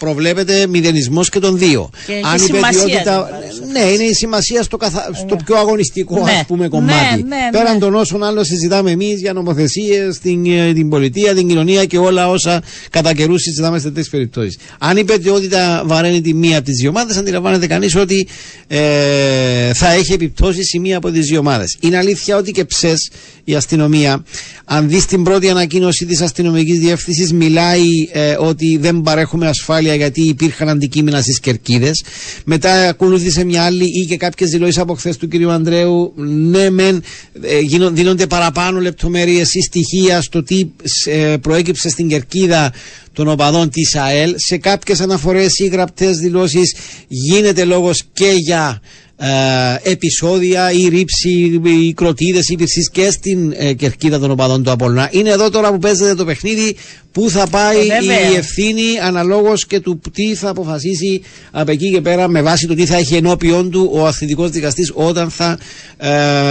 προβλέπεται μηδενισμός και των δύο. Και έχει Αν η σημασία, πετιότητα. δεν Ναι, είναι η σημασία στο, καθα... στο πιο αγωνιστικό Ναι. ας πούμε Ναι, κομμάτι. ναι, Πέραν ναι. των όσων άλλο συζητάμε εμείς για νομοθεσίες, την, ε, την πολιτεία, την κοινωνία και όλα όσα κατά καιρούς συζητάμε σε τέτοιες περιπτώσεις. Αν η πετιότητα βαραίνει τη μία από τις δύο ομάδες, αντιλαμβάνεται κανείς ότι ε, θα έχει επιπτώσεις η μία από τις δύο ομάδες. Είναι αλήθεια ότι και ψες η αστυνομία, αν δεις την πρώτη ανακοίνωση της αστυνομικής διεύθυνσης, μιλάει ε, ότι δεν παρέχουμε ασφάλεια επεισόδια γιατί υπήρχαν αντικείμενα στις κερκίδες. Μετά ακολούθησε μια άλλη ή και κάποιες δηλώσεις από χθες του κ. Ανδρέου. Ναι, μεν ε, δίνονται παραπάνω λεπτομέρειες ή στοιχεία στο τι ε, προέκυψε στην κερκίδα των οπαδών της ΑΕΛ. Σε κάποιες αναφορές ή γραπτές δηλώσεις γίνεται λόγος και για ε, επεισόδια ή ρήψη ή κροτίδες ή και στην ε, κερκίδα των οπαδών του Απολνά. Είναι εδώ τώρα που παίζεται το παιχνίδι που θα πάει ε, η ευθύνη αναλόγως και του τι θα αποφασίσει από εκεί και πέρα με βάση το τι θα έχει ενώπιον του ο αθλητικός δικαστής όταν θα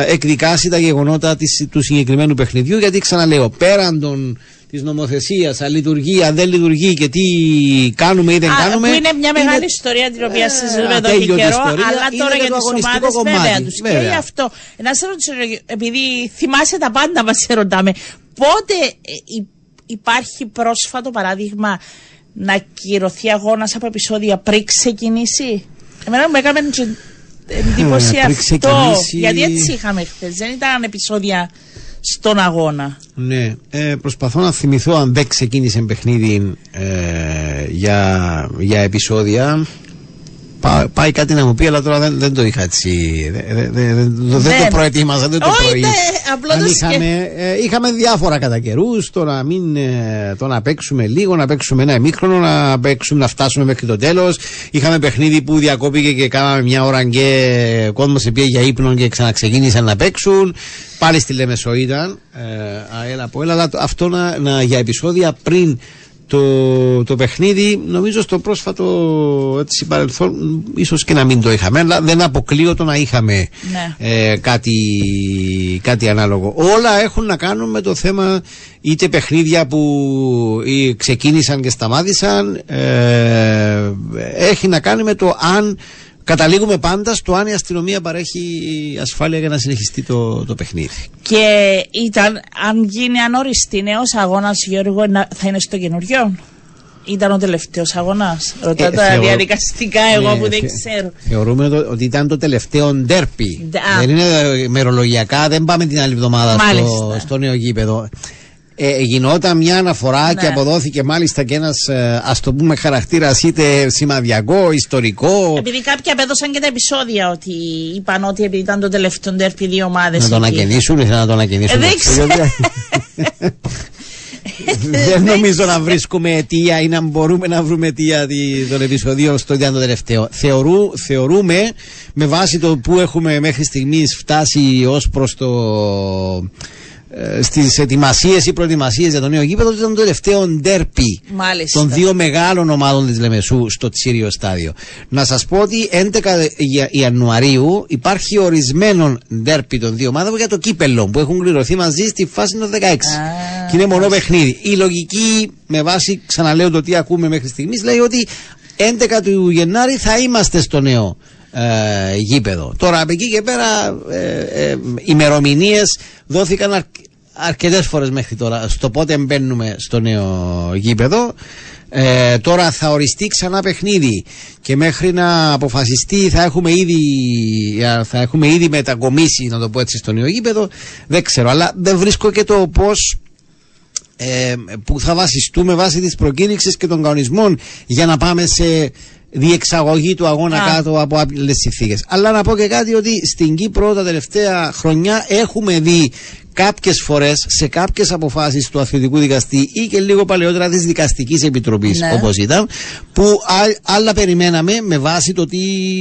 εκδικάσει τα γεγονότα της, του συγκεκριμένου παιχνιδιού. Γιατί ξαναλέω, πέραν των της νομοθεσίας, αν λειτουργεί, αν δεν λειτουργεί και τι κάνουμε ή δεν Α, κάνουμε. Που είναι μια μεγάλη είναι... ιστορία την οποία ε, συζητούμε εδώ και καιρό, ιστορία, αλλά τώρα για τι ομάδες βέβαια τους. Και αυτό. Να σε ρωτήσω, επειδή θυμάσαι τα πάντα, μας σε ρωτάμε, πότε ε, υπάρχει πρόσφατο παράδειγμα να κυρωθεί αγώνας από επεισόδια πριν ξεκινήσει; Εμένα μου έκανε εντύπωση ε, αυτό. Γιατί έτσι είχαμε χθες. Δεν ήταν επεισόδια στον αγώνα. Ναι, ε, προσπαθώ να θυμηθώ αν δεν ξεκίνησε παιχνίδι ε, για, για επεισόδια. Πά, πάει κάτι να μου πει, αλλά τώρα δεν, δεν το είχα έτσι. Δεν, δεν, δεν, δεν το προετοίμαζα, δεν το πρωί. Ναι, απλό είχαμε, ε, είχαμε διάφορα κατά καιρούς. Το, να μην, ε, το να παίξουμε λίγο, να παίξουμε ένα ημίχρονο, να, παίξουμε, να φτάσουμε μέχρι το τέλος. Είχαμε παιχνίδι που διακόπηκε και κάναμε μια ώρα και ο κόσμος πήγε για ύπνο και ξαναξεκίνησαν να παίξουν. Πάλι στη Λέμεσο ήταν ε, αέρα από έλα, αλλά αυτό να, να, για επεισόδια πριν το, το παιχνίδι νομίζω στο πρόσφατο έτσι, παρελθόν ίσως και να μην το είχαμε αλλά δεν αποκλείω το να είχαμε ναι. ε, κάτι, κάτι ανάλογο όλα έχουν να κάνουν με το θέμα είτε παιχνίδια που ξεκίνησαν και σταμάτησαν ε, έχει να κάνει με το αν Καταλήγουμε πάντας στο αν η αστυνομία παρέχει ασφάλεια για να συνεχιστεί το, το παιχνίδι. Και ήταν, αν γίνει ανόριστη νέος αγώνας, Γιώργο, θα είναι στο καινούριο; Ήταν ο τελευταίος αγώνας; Ρωτάω τα διαδικαστικά, εγώ ναι, που δεν ξέρω. Θεωρούμε ότι ήταν το τελευταίο ντέρπι. Δεν είναι μερολογιακά, δεν πάμε την άλλη εβδομάδα στο, στο νέο γήπεδο ε, γινόταν μια αναφορά ναι. και αποδόθηκε μάλιστα και ένας ε, ας το πούμε χαρακτήρας είτε σημαδιακό, ιστορικό. Επειδή κάποιοι απέδωσαν και τα επεισόδια ότι είπαν ότι επειδή ήταν το τελευταίο τέρπι δύο ομάδες. Να το ανακαινήσουν, ήθελα να το ανακαινήσουν. Ε, δεν νομίζω να βρίσκουμε αιτία ή να μπορούμε να βρούμε αιτία των επεισοδίων στο ίδιο το τελευταίο. Θεωρού, θεωρούμε με βάση το που έχουμε μέχρι στιγμής φτάσει ως προς το ε, στις ετοιμασίες ή προετοιμασίες για το νέο γήπεδο ήταν το τελευταίο ντέρπι των δύο μεγάλων ομάδων της Λεμεσού στο τσίριο στάδιο. Να σας πω ότι 11 Ιανουαρίου υπάρχει ορισμένο ντέρπι των δύο ομάδων για το κύπελο που έχουν κληρωθεί μαζί στη φάση των 16. και είναι μονό παιχνίδι. Η λογική, με βάση, ξαναλέω το τι ακούμε μέχρι στιγμής, λέει ότι 11 του Γενάρη θα είμαστε στο νέο ε, γήπεδο. Τώρα από εκεί και πέρα ε, ε, ημερομηνίες δόθηκαν αρ, αρκετές φορές μέχρι τώρα στο πότε μπαίνουμε στο νέο γήπεδο. Ε, τώρα θα οριστεί ξανά παιχνίδι και μέχρι να αποφασιστεί θα έχουμε ήδη, θα έχουμε ήδη μετακομίσει να το πω έτσι στο νέο γήπεδο δεν ξέρω αλλά δεν βρίσκω και το πώς ε, που θα βασιστούμε βάσει της προκήρυξης και των κανονισμών για να πάμε σε διεξαγωγή του αγώνα κάτω από άλλε συνθήκες. Αλλά να πω και κάτι ότι στην Κύπρο τα τελευταία χρονιά έχουμε δει κάποιες φορές σε κάποιες αποφάσεις του αθλητικού δικαστή ή και λίγο παλαιότερα της δικαστικής επιτροπής ναι. όπως ήταν που άλλα περιμέναμε με βάση το τι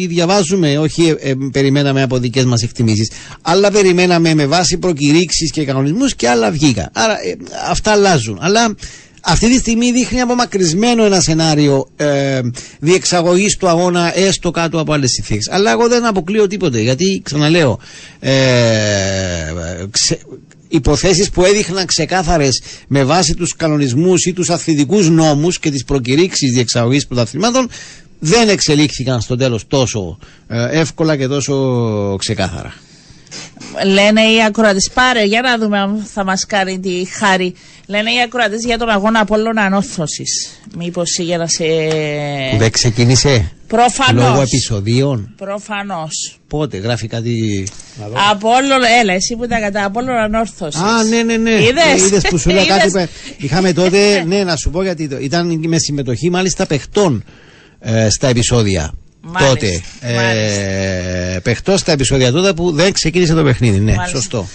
διαβάζουμε όχι ε, ε, περιμέναμε από δικές μας εκτιμήσεις άλλα περιμέναμε με βάση προκηρύξεις και κανονισμούς και άλλα βγήκα άρα ε, αυτά αλλάζουν αλλά αυτή τη στιγμή δείχνει απομακρυσμένο ένα σενάριο ε, διεξαγωγής του αγώνα έστω κάτω από άλλες συνθήκες. Αλλά εγώ δεν αποκλείω τίποτε γιατί ξαναλέω. Ε, ξε, υποθέσεις που έδειχναν ξεκάθαρες με βάση τους κανονισμούς ή τους αθλητικούς νόμους και τις προκηρύξεις διεξαγωγής πρωταθλημάτων δεν εξελίχθηκαν στο τέλος τόσο ε, εύκολα και τόσο ξεκάθαρα. Λένε οι ακροατές, πάρε για να δούμε αν θα μας κάνει τη χάρη. Λένε οι ακροατές για τον αγώνα Απόλλων Ανόρθωσης. Μήπως για να σε. Δεν ξεκίνησε; Προφανώς. Λόγω επεισοδίων; Προφανώς. Πότε, γράφει κάτι. Από όλο, έλα, εσύ που τα κατά, από όλο ανόρθωσης. Α, ναι, ναι, ναι. Είδες; Είδες που σου λέω κάτι. Είδες; που- Είχαμε τότε, ναι, να σου πω γιατί το- ήταν με συμμετοχή μάλιστα παιχτών ε, στα επεισόδια. Μάλιστα, τότε. Ε, παιχτών στα επεισόδια τότε που δεν ξεκίνησε το παιχνίδι. Ναι, Μάλιστα. σωστό.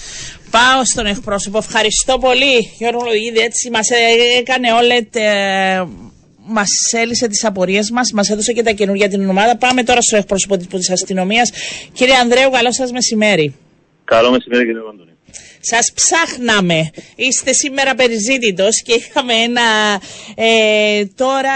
Πάω στον εκπρόσωπο. Ευχαριστώ πολύ, Γιώργο Λογίδη. Έτσι μας έκανε όλε. Μας έλυσε τις απορίες μας, μας έδωσε και τα καινούργια την ομάδα. Πάμε τώρα στο εκπρόσωπο τη αστυνομίας. Κύριε Ανδρέου, καλό σας μεσημέρι. Καλό μεσημέρι κύριε Παντονή. Σας ψάχναμε. Είστε σήμερα περιζήτητος και είχαμε ένα... Ε, τώρα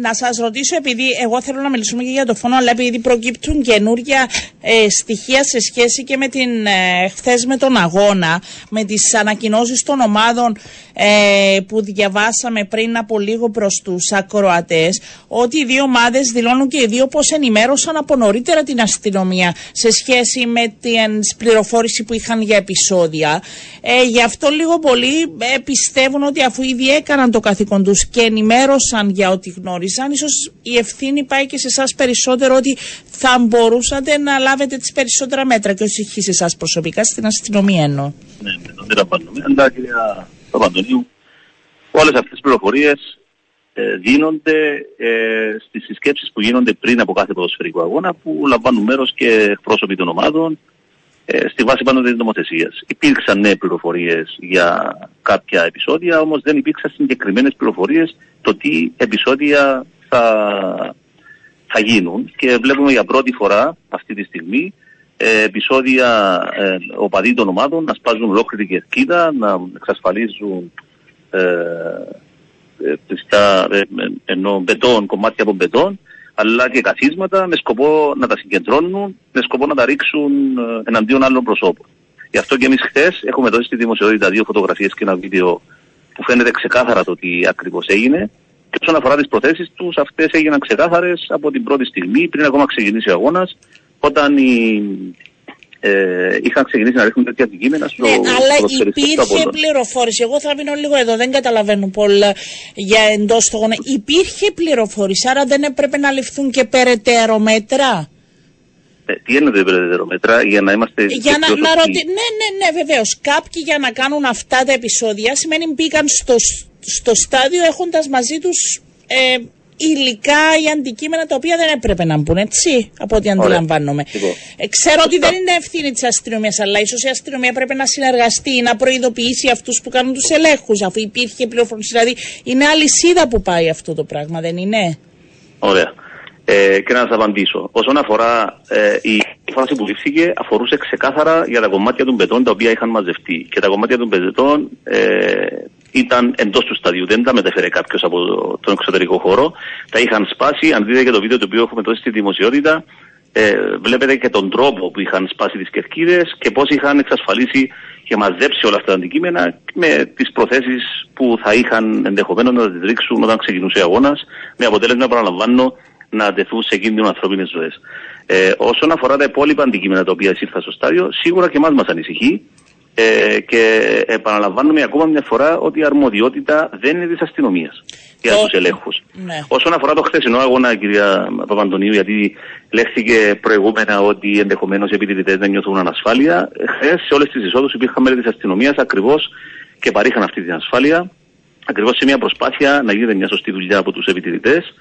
να σας ρωτήσω επειδή εγώ θέλω να μιλήσουμε και για το φόνο αλλά επειδή προκύπτουν καινούργια ε, στοιχεία σε σχέση και με την ε, χθες με τον αγώνα με τις ανακοινώσεις των ομάδων ε, που διαβάσαμε πριν από λίγο προς τους ακροατές ότι οι δύο ομάδες δηλώνουν και οι δύο πως ενημέρωσαν από νωρίτερα την αστυνομία σε σχέση με την πληροφόρηση που είχαν για επεισόδια. Ε, γι' αυτό λίγο πολύ ε, πιστεύουν ότι αφού ήδη έκαναν το καθήκον τους και ενημέρωσαν για ό,τι γνώριζαν, ίσως η ευθύνη πάει και σε εσάς περισσότερο ότι θα μπορούσατε να λάβετε τις περισσότερα μέτρα και όχι σε εσάς προσωπικά, στην αστυνομία εννοώ. Ναι, ναι, το αντιλαμβάνομαι. Αλλά κυρία Παπαντονίου, όλες αυτές τις πληροφορίες ε, δίνονται ε, στις συσκέψεις που γίνονται πριν από κάθε ποδοσφαιρικό αγώνα που λαμβάνουν μέρος και εκπρόσωποι των ομάδων ε, στη βάση πάντοτε της νομοθεσίας. Υπήρξαν νέες πληροφορίες για κάποια επεισόδια, όμως δεν υπήρξαν συγκεκριμένες πληροφορίες το τι επεισόδια θα, θα γίνουν και βλέπουμε για πρώτη φορά αυτή τη στιγμή ε, επεισόδια ε, οπαδοί των ομάδων να σπάζουν ολόκληρη κερκίδα, να εξασφαλίζουν ε, ε, πιστά, ε, ε, ενώ μπετόν, κομμάτια από μπετόν, αλλά και καθίσματα με σκοπό να τα συγκεντρώνουν, με σκοπό να τα ρίξουν ε, εναντίον άλλων προσώπων. Γι' αυτό και εμείς χθες έχουμε δώσει στη δημοσιότητα δύο φωτογραφίες και ένα βίντεο που φαίνεται ξεκάθαρα το τι ακριβώς έγινε. Και όσον αφορά τις προθέσεις τους, αυτές έγιναν ξεκάθαρες από την πρώτη στιγμή, πριν ακόμα ξεκινήσει ο αγώνας, όταν οι, ε, είχαν ξεκινήσει να ρίχνουν τέτοια αντικείμενα στο Ναι, αλλά ποδοσφαιριστές του υπήρχε Απόλλωνα. πληροφόρηση. Εγώ θα μείνω λίγο εδώ, δεν καταλαβαίνω πολλά για εντός του αγώνα. Υπήρχε πληροφόρηση, άρα δεν έπρεπε να ληφθούν και περαιτέρω μέτρα; Ε, τι εννοείται περαιτέρω μέτρα για να είμαστε. Για να, πιο να σωστοί. ρωτη... Ναι, ναι, ναι, βεβαίως. Κάποιοι για να κάνουν αυτά τα επεισόδια σημαίνει μπήκαν στο, στο στάδιο έχοντας μαζί τους ε, υλικά ή αντικείμενα τα οποία δεν έπρεπε να μπουν, έτσι, από ό,τι αντιλαμβάνομαι. Λοιπόν, Ε, ξέρω ότι σωστά. δεν είναι ευθύνη της αστυνομίας, αλλά ίσως η αστυνομία πρέπει να συνεργαστεί ή να προειδοποιήσει αυτούς που κάνουν τους ελέγχους, αφού υπήρχε πληροφόρηση. Δηλαδή, είναι αλυσίδα που πάει αυτό το πράγμα, δεν είναι; Ωραία. Ε, και να σας απαντήσω. Όσον αφορά ε, η φάση που λήφθηκε, αφορούσε ξεκάθαρα για τα κομμάτια των πετών τα οποία είχαν μαζευτεί. Και τα κομμάτια των πετών ε, ήταν εντός του σταδίου. Δεν τα μετέφερε κάποιος από το- τον εξωτερικό χώρο. Τα είχαν σπάσει. Αν δείτε και το βίντεο το οποίο έχουμε δώσει στη δημοσιότητα, ε, βλέπετε και τον τρόπο που είχαν σπάσει τις κερκίδες και πώς είχαν εξασφαλίσει και μαζέψει όλα αυτά τα αντικείμενα με τις προθέσεις που θα είχαν ενδεχομένως να τις ρίξουν όταν ξεκινούσε ο αγώνας, με αποτέλεσμα, παραλαμβάνω, να τεθούν σε κίνδυνο ανθρώπινες ζωές. Ε, όσον αφορά τα υπόλοιπα αντικείμενα τα οποία εισήλθαν στο στάδιο, σίγουρα και εμάς μας ανησυχεί. Ε, και επαναλαμβάνουμε ακόμα μια φορά ότι η αρμοδιότητα δεν είναι της αστυνομίας για Το- τους ελέγχους. Ναι. Όσον αφορά το χθεσινό αγώνα, κυρία Παπαντονίου, γιατί λέχθηκε προηγούμενα ότι ενδεχομένως οι επιτηρητές δεν νιώθουν ανασφάλεια, χθες σε όλες τις εισόδους υπήρχαν μέλη της αστυνομίας ακριβώς και παρήχαν αυτή την ασφάλεια, ακριβώς σε μια προσπάθεια να γίνεται μια σωστή δουλειά από τους επιτηρητές.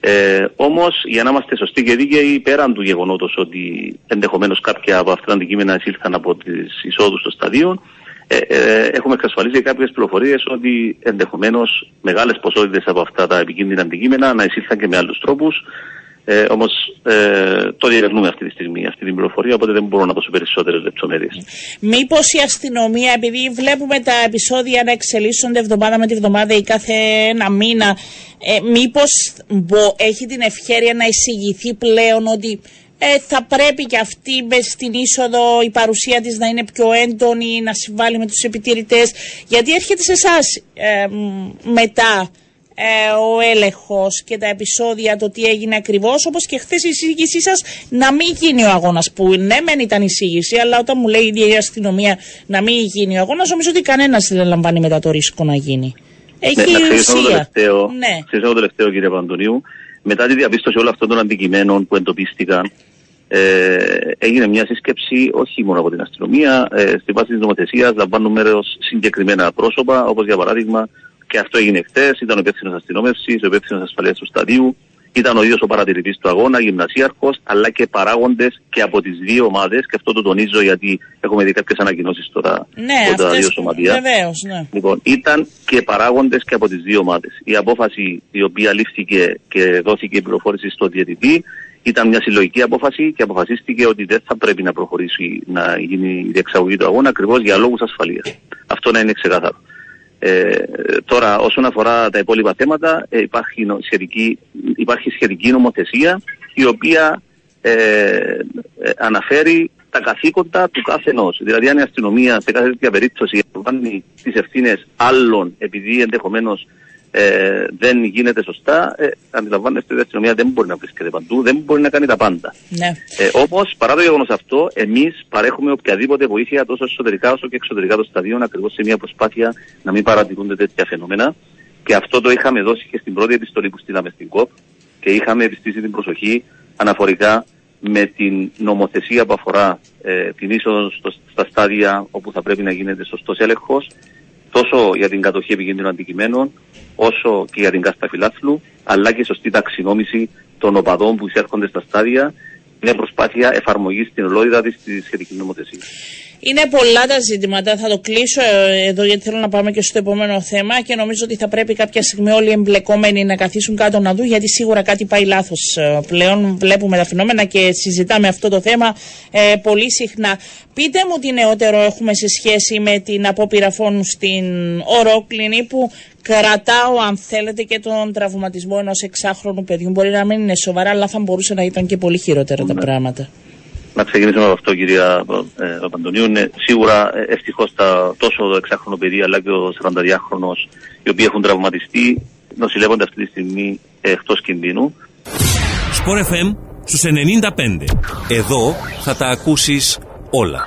Ε, Όμως, για να είμαστε σωστοί και δίκαιοι, πέραν του γεγονότος ότι ενδεχομένως κάποια από αυτά τα αντικείμενα εισήλθαν από τις εισόδους των σταδίων, ε, ε, έχουμε εξασφαλίσει κάποιες πληροφορίες ότι ενδεχομένως μεγάλες ποσότητες από αυτά τα επικίνδυνα αντικείμενα να εισήλθαν και με άλλους τρόπους. Ε, Όμως ε, το διερευνούμε αυτή τη στιγμή, αυτή την πληροφορία, οπότε δεν μπορώ να δώσω περισσότερες λεπτομέρειες. Μήπως η αστυνομία, επειδή βλέπουμε τα επεισόδια να εξελίσσονται εβδομάδα με τη βδομάδα ή κάθε ένα μήνα, ε, μήπως έχει την ευχαίρεια να εισηγηθεί πλέον ότι ε, θα πρέπει και αυτή μες στην είσοδο η παρουσία της να είναι πιο έντονη, να συμβάλλει με τους επιτηρητές, γιατί έρχεται σε εσάς μετά ε, ο έλεγχος και τα επεισόδια, το τι έγινε ακριβώς, όπως και χθες η εισήγησή σας να μην γίνει ο αγώνας, που ναι μεν ήταν εισήγηση, αλλά όταν μου λέει η ίδια η αστυνομία να μην γίνει ο αγώνας, νομίζω ότι κανένας δεν λαμβάνει μετά το ρίσκο να γίνει. Έχει Ναι, να ξεκινήσω το ουσία. τελευταίο, Ναι. ξεκινήσω το τελευταίο κύριε Παντονίου. Μετά τη διαπίστωση όλων αυτών των αντικειμένων που εντοπίστηκαν, ε, έγινε μια σύσκεψη όχι μόνο από την αστυνομία, ε, στη βάση της νομοθεσίας λαμβάνουν μέρος συγκεκριμένα πρόσωπα, όπως για παράδειγμα, και αυτό έγινε χθες, ήταν ο υπεύθυνος αστυνόμευσης, ο υπεύθυνος ασφαλείας του σταδίου, ήταν ο ίδιος ο παρατηρητής του αγώνα, γυμνασίαρχος, αλλά και παράγοντες και από τις δύο ομάδες. Και αυτό το τονίζω γιατί έχουμε δει κάποιες ανακοινώσεις τώρα Ναι, από τα αυτές, δύο σωματεία. βεβαίως, ναι. Λοιπόν, ήταν και παράγοντες και από τις δύο ομάδες. Η απόφαση η οποία λήφθηκε και δόθηκε η πληροφόρηση στο διαιτητή ήταν μια συλλογική απόφαση και αποφασίστηκε ότι δεν θα πρέπει να προχωρήσει να γίνει η διεξαγωγή του αγώνα ακριβώς για λόγους ασφαλείας. Αυτό να είναι ξεκάθαρο. Ε, τώρα, όσον αφορά τα υπόλοιπα θέματα, ε, υπάρχει, νο- σχετική, υπάρχει σχετική νομοθεσία η οποία ε, ε, αναφέρει τα καθήκοντα του κάθε ενός. Δηλαδή, αν η αστυνομία σε κάθε τέτοια περίπτωση λαμβάνει τις ευθύνες άλλων επειδή ενδεχομένως ε, δεν γίνεται σωστά, ε, αντιλαμβάνεστε ότι η αστυνομία δεν μπορεί να βρίσκεται παντού, δεν μπορεί να κάνει τα πάντα. Ναι. Ε, Όμω, παρά το γεγονός αυτό, εμείς παρέχουμε οποιαδήποτε βοήθεια τόσο εσωτερικά όσο και εξωτερικά των σταδίων, ακριβώς σε μια προσπάθεια να μην παρατηρούνται τέτοια φαινόμενα. Και αυτό το είχαμε δώσει και στην πρώτη επιστολή που στείλαμε στην ΚΟΠ και είχαμε επιστήσει την προσοχή αναφορικά με την νομοθεσία που αφορά ε, την είσοδο στο- στα στάδια όπου θα πρέπει να γίνεται σωστός έλεγχος, τόσο για την κατοχή επικίνδυνων αντικειμένων, όσο και για την κάστα φιλάθλου, αλλά και σωστή ταξινόμηση των οπαδών που εισέρχονται στα στάδια. Είναι προσπάθεια εφαρμογής στην ολότητα τη στη σχετική νομοθεσία. Είναι πολλά τα ζητήματα. Θα το κλείσω ε, εδώ γιατί θέλω να πάμε και στο επόμενο θέμα και νομίζω ότι θα πρέπει κάποια στιγμή όλοι οι εμπλεκόμενοι να καθίσουν κάτω να δουν γιατί σίγουρα κάτι πάει λάθος πλέον. Βλέπουμε τα φαινόμενα και συζητάμε αυτό το θέμα ε, πολύ συχνά. Πείτε μου τι νεότερο έχουμε σε σχέση με την απόπειρα φόνου στην Ορόκλινη που κρατάω αν θέλετε και τον τραυματισμό ενός εξάχρονου παιδιού. Μπορεί να μην είναι σοβαρά αλλά θα μπορούσε να ήταν και πολύ χειρότερα τα πράγματα. Να ξεκινήσουμε από αυτό, κυρία ε, Παπαντονίου. Είναι σίγουρα ε, ευτυχώς τόσο το εξάχρονο παιδί αλλά και ο 42χρονο οι οποίοι έχουν τραυματιστεί νοσηλεύονται αυτή τη στιγμή εκτός κινδύνου. Sport FM στους 95. Εδώ θα τα ακούσεις όλα.